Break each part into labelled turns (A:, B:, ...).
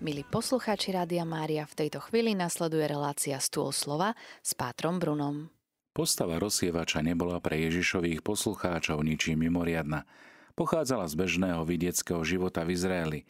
A: Milí poslucháči Rádia Mária, v tejto chvíli nasleduje relácia Stôl slova s Pátrom Brunom.
B: Postava rozsievača nebola pre Ježišových poslucháčov ničím mimoriadna. Pochádzala z bežného vidieckého života v Izraeli.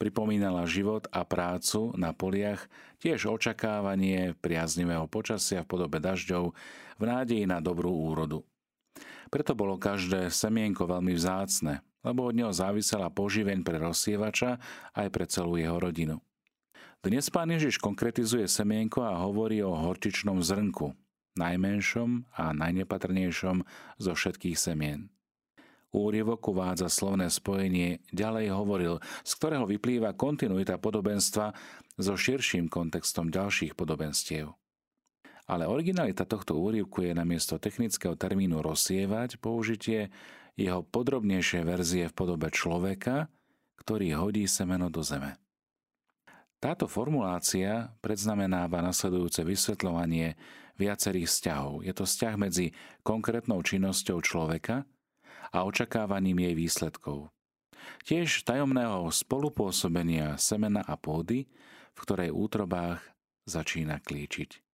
B: Pripomínala život a prácu na poliach, tiež očakávanie priaznivého počasia v podobe dažďov v nádeji na dobrú úrodu. Preto bolo každé semienko veľmi vzácne, lebo od neho závisela poživeň pre rozsievača aj pre celú jeho rodinu. Dnes pán Ježiš konkretizuje semienko a hovorí o horčičnom zrnku, najmenšom a najnepatrnejšom zo všetkých semien. Úrievok uvádza slovné spojenie ďalej hovoril, z ktorého vyplýva kontinuita podobenstva so širším kontextom ďalších podobenstiev. Ale originalita tohto úrivku je namiesto technického termínu rozsievať použitie jeho podrobnejšie verzie v podobe človeka, ktorý hodí semeno do zeme. Táto formulácia predznamenáva nasledujúce vysvetľovanie viacerých vzťahov. Je to vzťah medzi konkrétnou činnosťou človeka a očakávaním jej výsledkov. Tiež tajomného spolupôsobenia semena a pôdy, v ktorej útrobách začína klíčiť.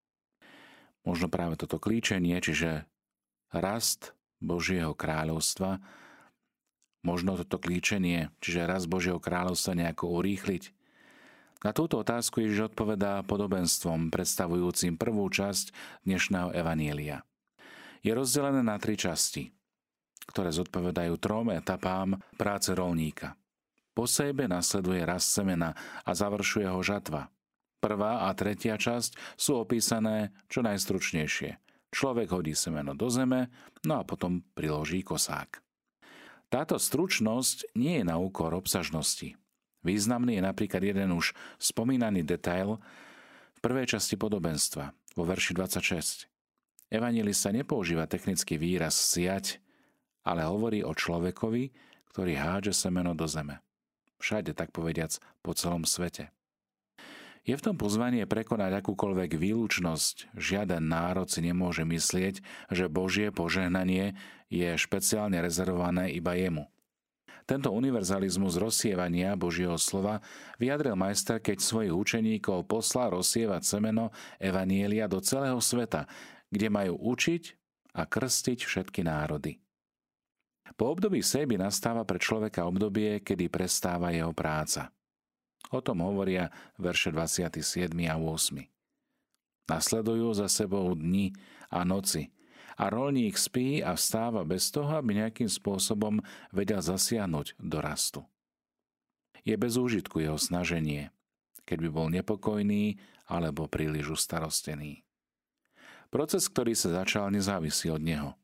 B: Možno práve toto klíčenie, čiže rast Božieho kráľovstva, možno toto klíčenie, čiže raz Božieho kráľovstva nejako urýchliť? Na túto otázku Ježiš odpovedá podobenstvom predstavujúcim prvú časť dnešného evanielia. Je rozdelené na tri časti, ktoré zodpovedajú trom etapám práce rolníka. Po sebe nasleduje rast semena a završuje ho žatva. Prvá a tretia časť sú opísané čo najstručnejšie – Človek hodí semeno do zeme, no a potom priloží kosák. Táto stručnosť nie je na úkor obsažnosti. Významný je napríklad jeden už spomínaný detail v prvej časti podobenstva, vo verši 26. Evangelista nepoužíva technický výraz siať, ale hovorí o človekovi, ktorý hádže semeno do zeme. Všade, tak povediac, po celom svete. Je v tom pozvanie prekonať akúkoľvek výlučnosť. Žiaden národ si nemôže myslieť, že Božie požehnanie je špeciálne rezervované iba jemu. Tento univerzalizmus rozsievania Božieho slova vyjadril majster, keď svojich učeníkov poslal rozsievať semeno Evanielia do celého sveta, kde majú učiť a krstiť všetky národy. Po období sejby nastáva pre človeka obdobie, kedy prestáva jeho práca. O tom hovoria verše 27. a 8. Nasledujú za sebou dni a noci a rolník spí a vstáva bez toho, aby nejakým spôsobom vedel zasiahnuť do rastu. Je bez úžitku jeho snaženie, keď by bol nepokojný alebo príliš ustarostený. Proces, ktorý sa začal, nezávisí od neho.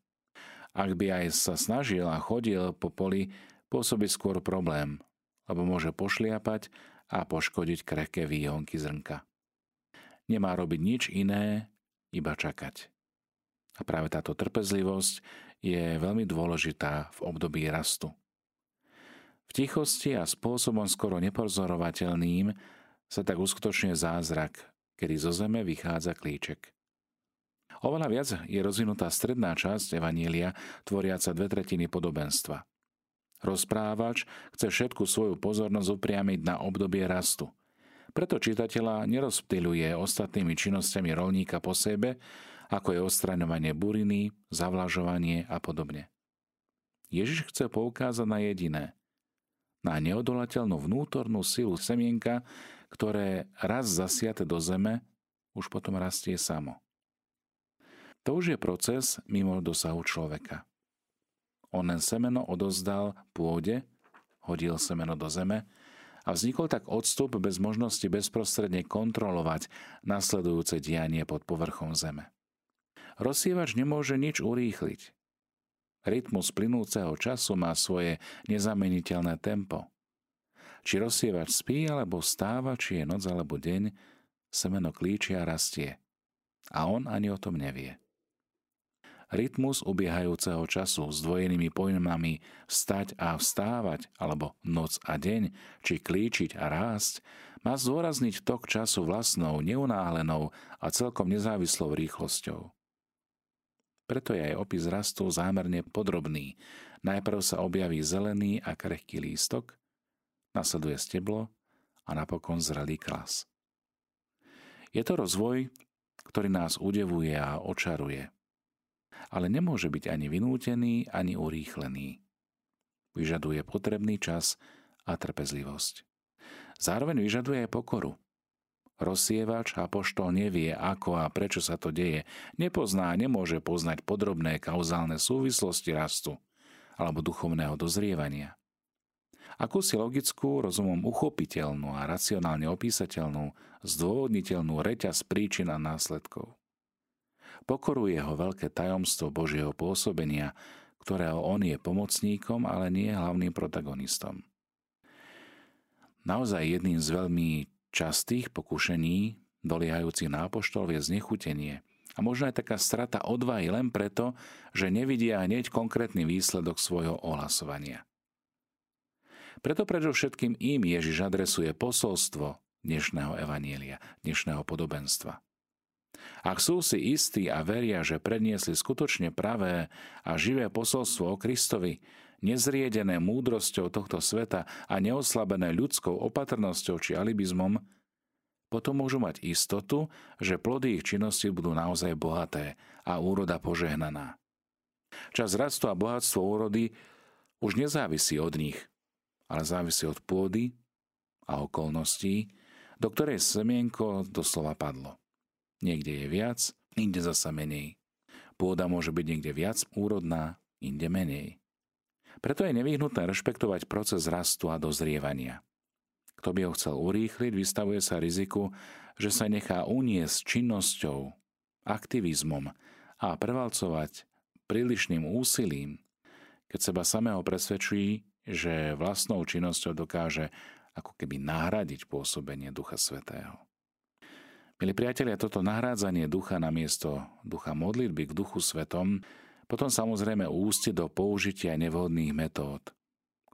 B: Ak by aj sa snažil a chodil po poli, pôsobí skôr problém, lebo môže pošliapať a poškodiť krehké výhonky zrnka. Nemá robiť nič iné, iba čakať. A práve táto trpezlivosť je veľmi dôležitá v období rastu. V tichosti a spôsobom skoro nepozorovateľným sa tak uskutočne zázrak, kedy zo zeme vychádza klíček. Oveľa viac je rozvinutá stredná časť Evanielia, tvoriaca dve tretiny podobenstva – Rozprávač chce všetku svoju pozornosť upriamiť na obdobie rastu. Preto čitateľa nerozptyluje ostatnými činnosťami rolníka po sebe, ako je odstraňovanie buriny, zavlažovanie a podobne. Ježiš chce poukázať na jediné. Na neodolateľnú vnútornú silu semienka, ktoré raz zasiate do zeme, už potom rastie samo. To už je proces mimo dosahu človeka. On semeno odozdal pôde, hodil semeno do zeme a vznikol tak odstup bez možnosti bezprostredne kontrolovať nasledujúce dianie pod povrchom zeme. Rozsievač nemôže nič urýchliť. Rytmus plynúceho času má svoje nezameniteľné tempo. Či rozsievač spí alebo stáva, či je noc alebo deň, semeno klíči a rastie. A on ani o tom nevie. Rytmus ubiehajúceho času s dvojenými pojmami vstať a vstávať, alebo noc a deň, či klíčiť a rásť, má zdôrazniť tok času vlastnou, neunáhlenou a celkom nezávislou rýchlosťou. Preto je aj opis rastu zámerne podrobný. Najprv sa objaví zelený a krehký lístok, nasleduje steblo a napokon zrelý klas. Je to rozvoj, ktorý nás udevuje a očaruje. Ale nemôže byť ani vynútený, ani urýchlený. Vyžaduje potrebný čas a trpezlivosť. Zároveň vyžaduje aj pokoru. Rozsievač a poštol nevie, ako a prečo sa to deje. Nepozná a nemôže poznať podrobné kauzálne súvislosti rastu alebo duchovného dozrievania. Akúsi logickú, rozumom uchopiteľnú a racionálne opísateľnú, zdôvodniteľnú reťaz príčin a následkov. Pokoruje ho veľké tajomstvo Božieho pôsobenia, ktorého on je pomocníkom, ale nie hlavným protagonistom. Naozaj jedným z veľmi častých pokušení doliehajúcich na apoštol je znechutenie a možno aj taká strata odvahy len preto, že nevidia hneď konkrétny výsledok svojho ohlasovania. Preto predovšetkým im Ježiš adresuje posolstvo dnešného evanielia, dnešného podobenstva. Ak sú si istí a veria, že predniesli skutočne pravé a živé posolstvo o Kristovi, nezriedené múdrosťou tohto sveta a neoslabené ľudskou opatrnosťou či alibizmom, potom môžu mať istotu, že plody ich činnosti budú naozaj bohaté a úroda požehnaná. Čas rastu a bohatstvo úrody už nezávisí od nich, ale závisí od pôdy a okolností, do ktorej semienko doslova padlo. Niekde je viac, inde zasa menej. Pôda môže byť niekde viac úrodná, inde menej. Preto je nevyhnutné rešpektovať proces rastu a dozrievania. Kto by ho chcel urýchliť, vystavuje sa riziku, že sa nechá uniesť činnosťou, aktivizmom a prevalcovať prílišným úsilím, keď seba samého presvedčí, že vlastnou činnosťou dokáže ako keby nahradiť pôsobenie Ducha Svetého. Milí priatelia, toto nahrádzanie ducha na miesto ducha modlitby k duchu svetom potom samozrejme ústi do použitia nevhodných metód,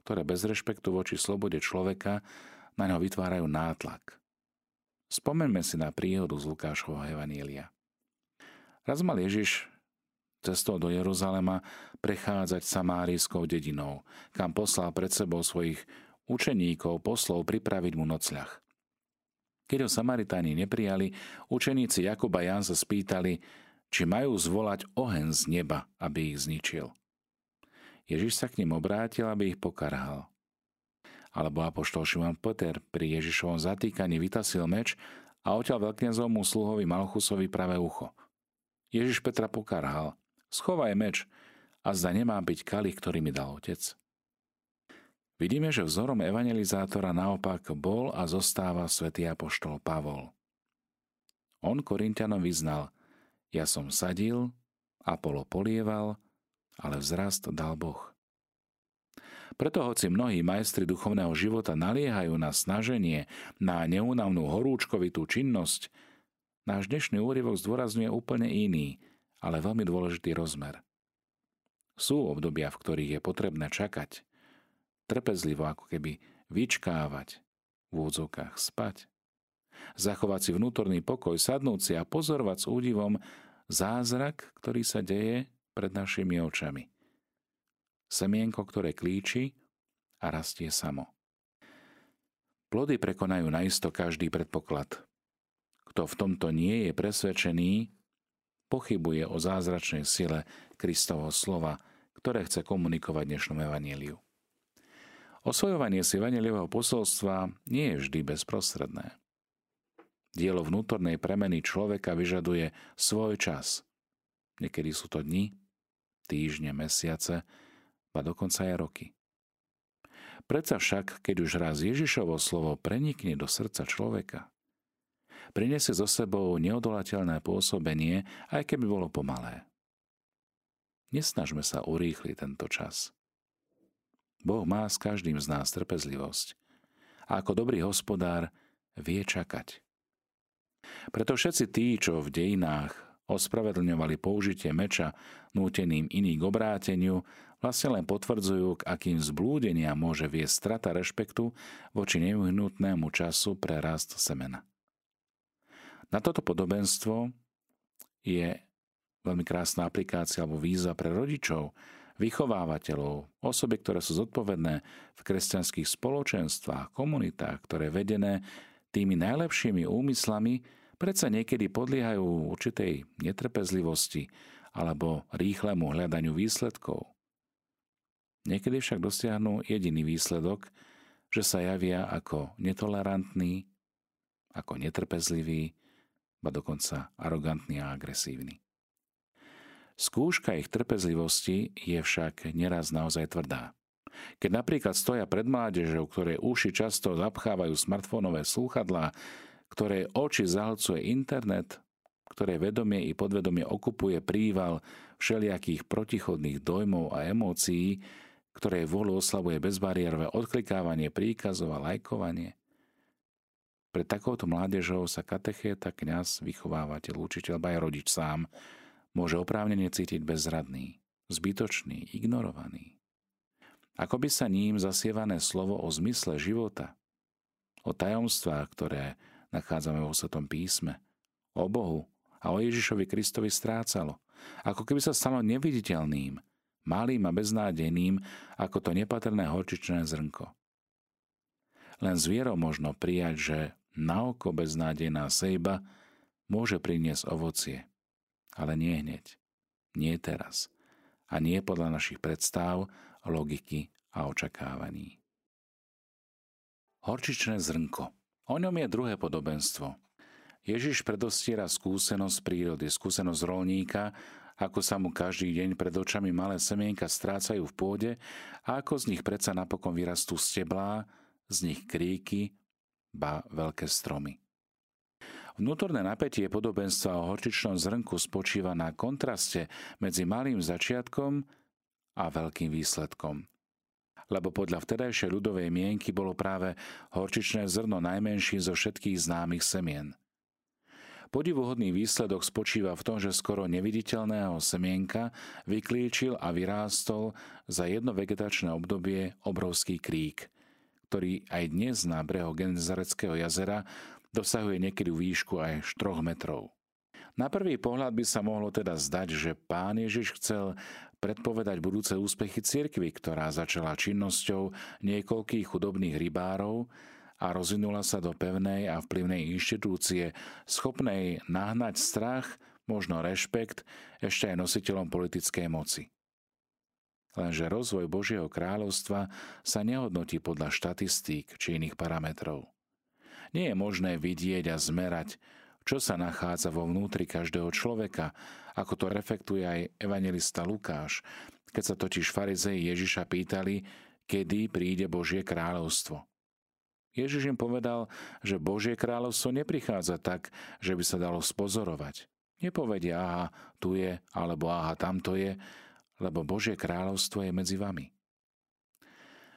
B: ktoré bez rešpektu voči slobode človeka na ňo vytvárajú nátlak. Spomeňme si na príhodu z Lukášovho Evanília. Raz mal Ježiš cestou do Jeruzalema prechádzať samárijskou dedinou, kam poslal pred sebou svojich učeníkov poslov pripraviť mu nocľah. Keď ho Samaritáni neprijali, učeníci Jakuba Jan sa spýtali, či majú zvolať ohen z neba, aby ich zničil. Ježiš sa k ním obrátil, aby ich pokarhal. Alebo apoštol Šimon Peter pri Ježišovom zatýkaní vytasil meč a odtiaľ veľkňazovmu sluhovi Malchusovi pravé ucho. Ježiš Petra pokarhal. Schovaj meč a zda nemá byť kalich, ktorý mi dal otec. Vidíme, že vzorom evangelizátora naopak bol a zostáva svätý apoštol Pavol. On Korintianom vyznal – ja som sadil, Apolo polieval, ale vzrast dal Boh. Preto hoci mnohí majstri duchovného života naliehajú na snaženie, na neúnavnú horúčkovitú činnosť, náš dnešný úryvok zdôrazňuje úplne iný, ale veľmi dôležitý rozmer. Sú obdobia, v ktorých je potrebné čakať, trpezlivo ako keby vyčkávať, v údzokách spať, zachovať si vnútorný pokoj, sadnúť si a pozorovať s údivom zázrak, ktorý sa deje pred našimi očami. Semienko, ktoré klíči a rastie samo. Plody prekonajú naisto každý predpoklad. Kto v tomto nie je presvedčený, pochybuje o zázračnej sile Kristovho slova, ktoré chce komunikovať dnešnom evaníliu. Osvojovanie si evaneliového posolstva nie je vždy bezprostredné. Dielo vnútornej premeny človeka vyžaduje svoj čas. Niekedy sú to dni, týždne, mesiace, a dokonca aj roky. Predsa však, keď už raz Ježišovo slovo prenikne do srdca človeka, prinesie so sebou neodolateľné pôsobenie, aj keby bolo pomalé. Nesnažme sa urýchliť tento čas. Boh má s každým z nás trpezlivosť a ako dobrý hospodár vie čakať. Preto všetci tí, čo v dejinách ospravedlňovali použitie meča núteným iných k obráteniu, vlastne len potvrdzujú, k akým zblúdenia môže viesť strata rešpektu voči nevyhnutnému času pre rast semena. Na toto podobenstvo je veľmi krásna aplikácia alebo víza pre rodičov, vychovávateľov, osoby, ktoré sú zodpovedné v kresťanských spoločenstvách, komunitách, ktoré vedené tými najlepšími úmyslami, predsa niekedy podliehajú určitej netrpezlivosti alebo rýchlemu hľadaniu výsledkov. Niekedy však dosiahnu jediný výsledok, že sa javia ako netolerantní, ako netrpezliví, ba dokonca arogantní a agresívni. Skúška ich trpezlivosti je však neraz naozaj tvrdá. Keď napríklad stoja pred mládežou, ktoré uši často zapchávajú smartfónové slúchadlá, ktoré oči zahlcuje internet, ktoré vedomie i podvedomie okupuje príval všelijakých protichodných dojmov a emócií, ktoré vôľu oslavuje bezbariérové odklikávanie príkazov a lajkovanie. Pre takouto mládežou sa katechéta, kňaz, vychovávateľ, učiteľ, aj rodič sám môže oprávnene cítiť bezradný, zbytočný, ignorovaný. Ako by sa ním zasievané slovo o zmysle života, o tajomstvách, ktoré nachádzame vo Svetom písme, o Bohu a o Ježišovi Kristovi strácalo. Ako keby sa stalo neviditeľným, malým a beznádejným, ako to nepatrné horčičné zrnko. Len s vierou možno prijať, že na oko beznádejná sejba môže priniesť ovocie – ale nie hneď, nie teraz a nie podľa našich predstav, logiky a očakávaní. Horčičné zrnko. O ňom je druhé podobenstvo. Ježiš predostiera skúsenosť prírody, skúsenosť rolníka, ako sa mu každý deň pred očami malé semienka strácajú v pôde a ako z nich predsa napokon vyrastú steblá, z nich kríky, ba veľké stromy. Vnútorné napätie podobenstva o horčičnom zrnku spočíva na kontraste medzi malým začiatkom a veľkým výsledkom. Lebo podľa vtedajšej ľudovej mienky bolo práve horčičné zrno najmenšie zo všetkých známych semien. Podivuhodný výsledok spočíva v tom, že skoro neviditeľného semienka vyklíčil a vyrástol za jedno vegetačné obdobie obrovský krík, ktorý aj dnes na brehu Genzareckého jazera dosahuje niekedy výšku aj 4 metrov. Na prvý pohľad by sa mohlo teda zdať, že pán Ježiš chcel predpovedať budúce úspechy cirkvy, ktorá začala činnosťou niekoľkých chudobných rybárov a rozvinula sa do pevnej a vplyvnej inštitúcie, schopnej nahnať strach, možno rešpekt ešte aj nositeľom politickej moci. Lenže rozvoj Božieho kráľovstva sa nehodnotí podľa štatistík či iných parametrov. Nie je možné vidieť a zmerať, čo sa nachádza vo vnútri každého človeka, ako to reflektuje aj evangelista Lukáš, keď sa totiž farizei Ježiša pýtali, kedy príde Božie kráľovstvo. Ježiš im povedal, že Božie kráľovstvo neprichádza tak, že by sa dalo spozorovať. Nepovedia, aha, tu je, alebo aha, tamto je, lebo Božie kráľovstvo je medzi vami.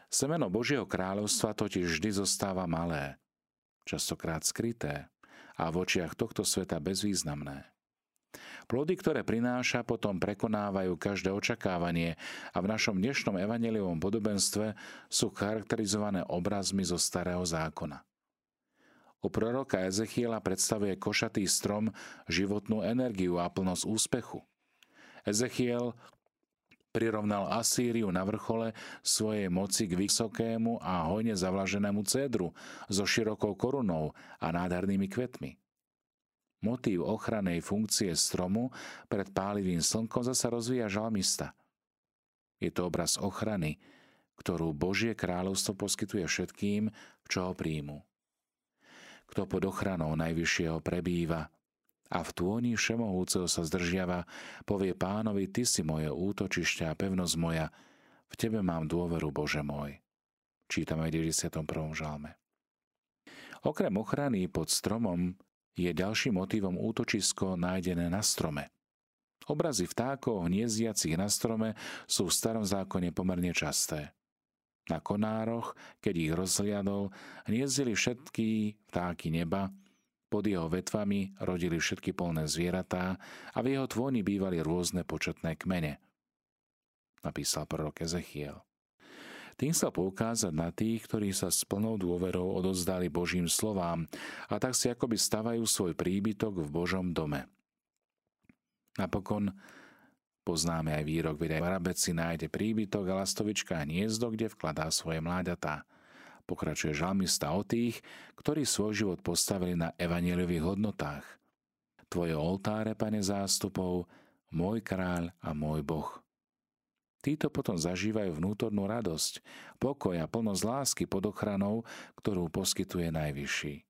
B: Semeno Božieho kráľovstva totiž vždy zostáva malé, častokrát skryté a v očiach tohto sveta bezvýznamné. Plody, ktoré prináša, potom prekonávajú každé očakávanie a v našom dnešnom evaneliovom podobenstve sú charakterizované obrazmi zo starého zákona. U proroka Ezechiela predstavuje košatý strom životnú energiu a plnosť úspechu. Ezechiel prirovnal Asýriu na vrchole svojej moci k vysokému a hojne zavlaženému cédru so širokou korunou a nádhernými kvetmi. Motív ochranej funkcie stromu pred pálivým slnkom zasa rozvíja žalmista. Je to obraz ochrany, ktorú Božie kráľovstvo poskytuje všetkým, čo ho príjmu. Kto pod ochranou Najvyššieho prebýva, a v tôni všemohúceho sa zdržiava, povie pánovi, ty si moje útočište a pevnosť moja, v tebe mám dôveru, Bože môj. Čítame v 91. žalme. Okrem ochrany pod stromom je ďalším motivom útočisko nájdené na strome. Obrazy vtákov hniezdiacich na strome sú v starom zákone pomerne časté. Na konároch, keď ich rozhliadol, hniezdili všetky vtáky neba, pod jeho vetvami rodili všetky polné zvieratá a v jeho tvoni bývali rôzne početné kmene. Napísal prorok Ezechiel. Tým sa poukázať na tých, ktorí sa s plnou dôverou odozdali Božím slovám a tak si akoby stavajú svoj príbytok v Božom dome. Napokon Poznáme aj výrok, varabec si nájde príbytok a lastovička hniezdo, kde vkladá svoje mláďatá. Pokračuje žalmista o tých, ktorí svoj život postavili na evanieliových hodnotách. Tvoje oltáre, pane zástupov, môj kráľ a môj Boh. Títo potom zažívajú vnútornú radosť, pokoj a plnosť lásky pod ochranou, ktorú poskytuje Najvyšší.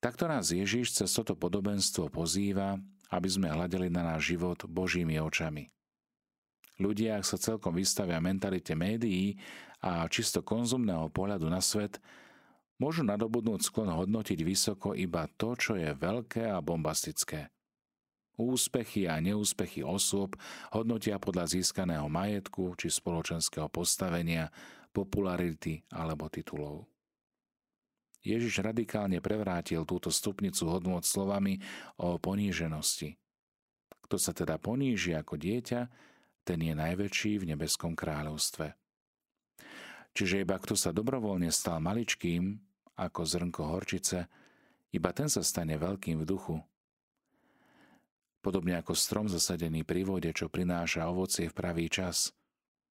B: Takto nás Ježiš cez toto podobenstvo pozýva, aby sme hľadeli na náš život Božími očami. Ľudia, ak sa celkom vystavia mentalite médií a čisto konzumného pohľadu na svet, môžu nadobudnúť sklon hodnotiť vysoko iba to, čo je veľké a bombastické. Úspechy a neúspechy osôb hodnotia podľa získaného majetku či spoločenského postavenia, popularity alebo titulov. Ježiš radikálne prevrátil túto stupnicu hodnot slovami o poníženosti. Kto sa teda poníži ako dieťa, ten je najväčší v nebeskom kráľovstve. Čiže iba kto sa dobrovoľne stal maličkým, ako zrnko horčice, iba ten sa stane veľkým v duchu, Podobne ako strom zasadený pri vode, čo prináša ovocie v pravý čas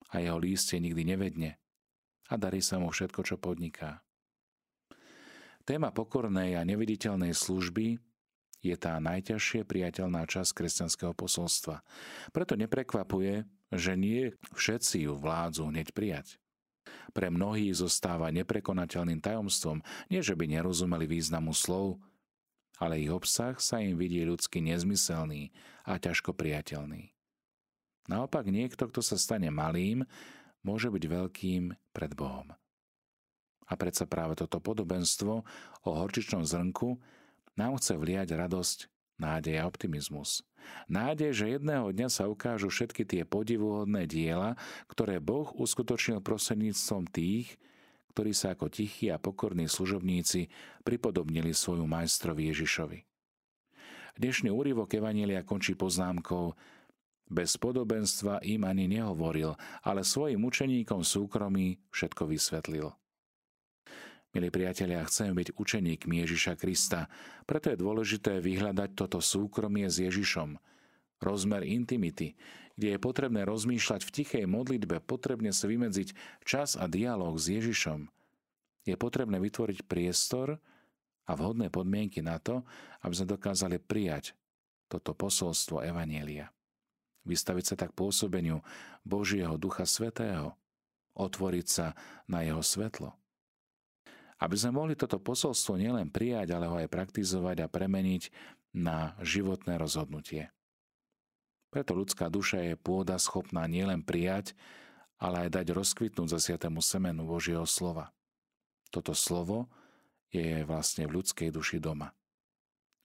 B: a jeho lístie nikdy nevedne a darí sa mu všetko, čo podniká. Téma pokornej a neviditeľnej služby je tá najťažšie priateľná časť kresťanského posolstva. Preto neprekvapuje, že nie všetci ju vládzu hneď prijať. Pre mnohých zostáva neprekonateľným tajomstvom, nie že by nerozumeli významu slov, ale ich obsah sa im vidí ľudsky nezmyselný a ťažko priateľný. Naopak niekto, kto sa stane malým, môže byť veľkým pred Bohom. A predsa práve toto podobenstvo o horčičnom zrnku nám chce vliať radosť, nádej a optimizmus. Nádej, že jedného dňa sa ukážu všetky tie podivuhodné diela, ktoré Boh uskutočnil prostredníctvom tých, ktorí sa ako tichí a pokorní služobníci pripodobnili svoju majstrovi Ježišovi. Dnešný úryvok Evanielia končí poznámkou bez podobenstva im ani nehovoril, ale svojim učeníkom súkromí všetko vysvetlil. Milí priatelia, chceme byť učeníkmi Ježiša Krista, preto je dôležité vyhľadať toto súkromie s Ježišom, rozmer intimity, kde je potrebné rozmýšľať v tichej modlitbe, potrebne sa vymedziť čas a dialog s Ježišom. Je potrebné vytvoriť priestor a vhodné podmienky na to, aby sme dokázali prijať toto posolstvo Evanielia. Vystaviť sa tak pôsobeniu Božieho Ducha Svetého, otvoriť sa na jeho svetlo. Aby sme mohli toto posolstvo nielen prijať, ale ho aj praktizovať a premeniť na životné rozhodnutie. Preto ľudská duša je pôda schopná nielen prijať, ale aj dať rozkvitnúť zasiatému semenu Božieho slova. Toto slovo je vlastne v ľudskej duši doma.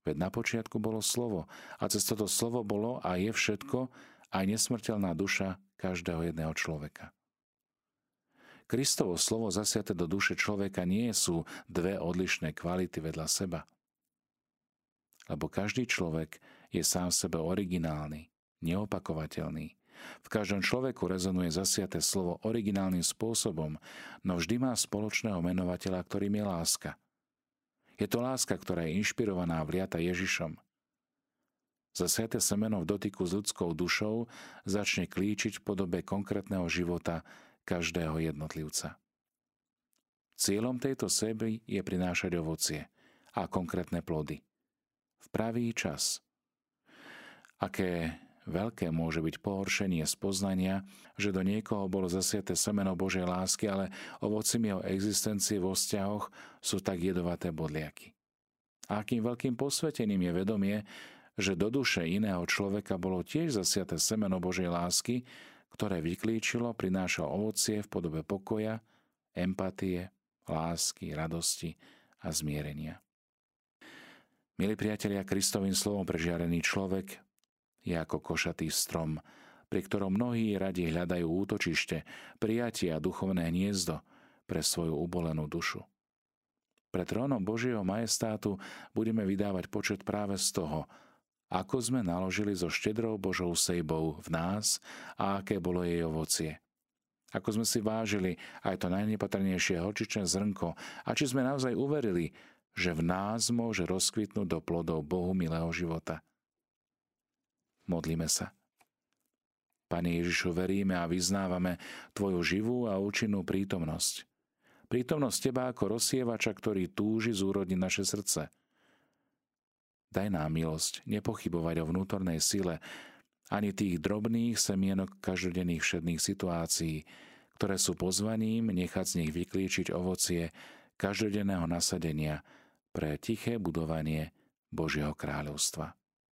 B: Veď na počiatku bolo slovo a cez toto slovo bolo a je všetko, aj nesmrteľná duša každého jedného človeka. Kristovo slovo zasiate do duše človeka nie sú dve odlišné kvality vedľa seba. Lebo každý človek je sám sebe originálny, neopakovateľný. V každom človeku rezonuje zasiaté slovo originálnym spôsobom, no vždy má spoločného menovateľa, ktorým je láska. Je to láska, ktorá je inšpirovaná vliata Ježišom. Zasiaté semeno v dotyku s ľudskou dušou začne klíčiť v podobe konkrétneho života každého jednotlivca. Cieľom tejto seby je prinášať ovocie a konkrétne plody. V pravý čas. Aké Veľké môže byť pohoršenie z poznania, že do niekoho bolo zasiate semeno Božej lásky, ale ovocím jeho existencie vo vzťahoch sú tak jedovaté bodliaky. A akým veľkým posvetením je vedomie, že do duše iného človeka bolo tiež zasiate semeno Božej lásky, ktoré vyklíčilo, prinášalo ovocie v podobe pokoja, empatie, lásky, radosti a zmierenia. Milí priatelia, Kristovým slovom prežiarený človek je ako košatý strom, pri ktorom mnohí radi hľadajú útočište, prijatie a duchovné hniezdo pre svoju ubolenú dušu. Pre trónom Božieho majestátu budeme vydávať počet práve z toho, ako sme naložili so štedrou Božou sejbou v nás a aké bolo jej ovocie. Ako sme si vážili aj to najnepatrnejšie horčičné zrnko a či sme naozaj uverili, že v nás môže rozkvitnúť do plodov Bohu milého života. Modlíme sa. Pane Ježišu, veríme a vyznávame Tvoju živú a účinnú prítomnosť. Prítomnosť Teba ako rozsievača, ktorý túži zúrodniť naše srdce. Daj nám milosť nepochybovať o vnútornej sile ani tých drobných semienok každodenných všedných situácií, ktoré sú pozvaním nechať z nich vyklíčiť ovocie každodenného nasadenia pre tiché budovanie Božieho kráľovstva.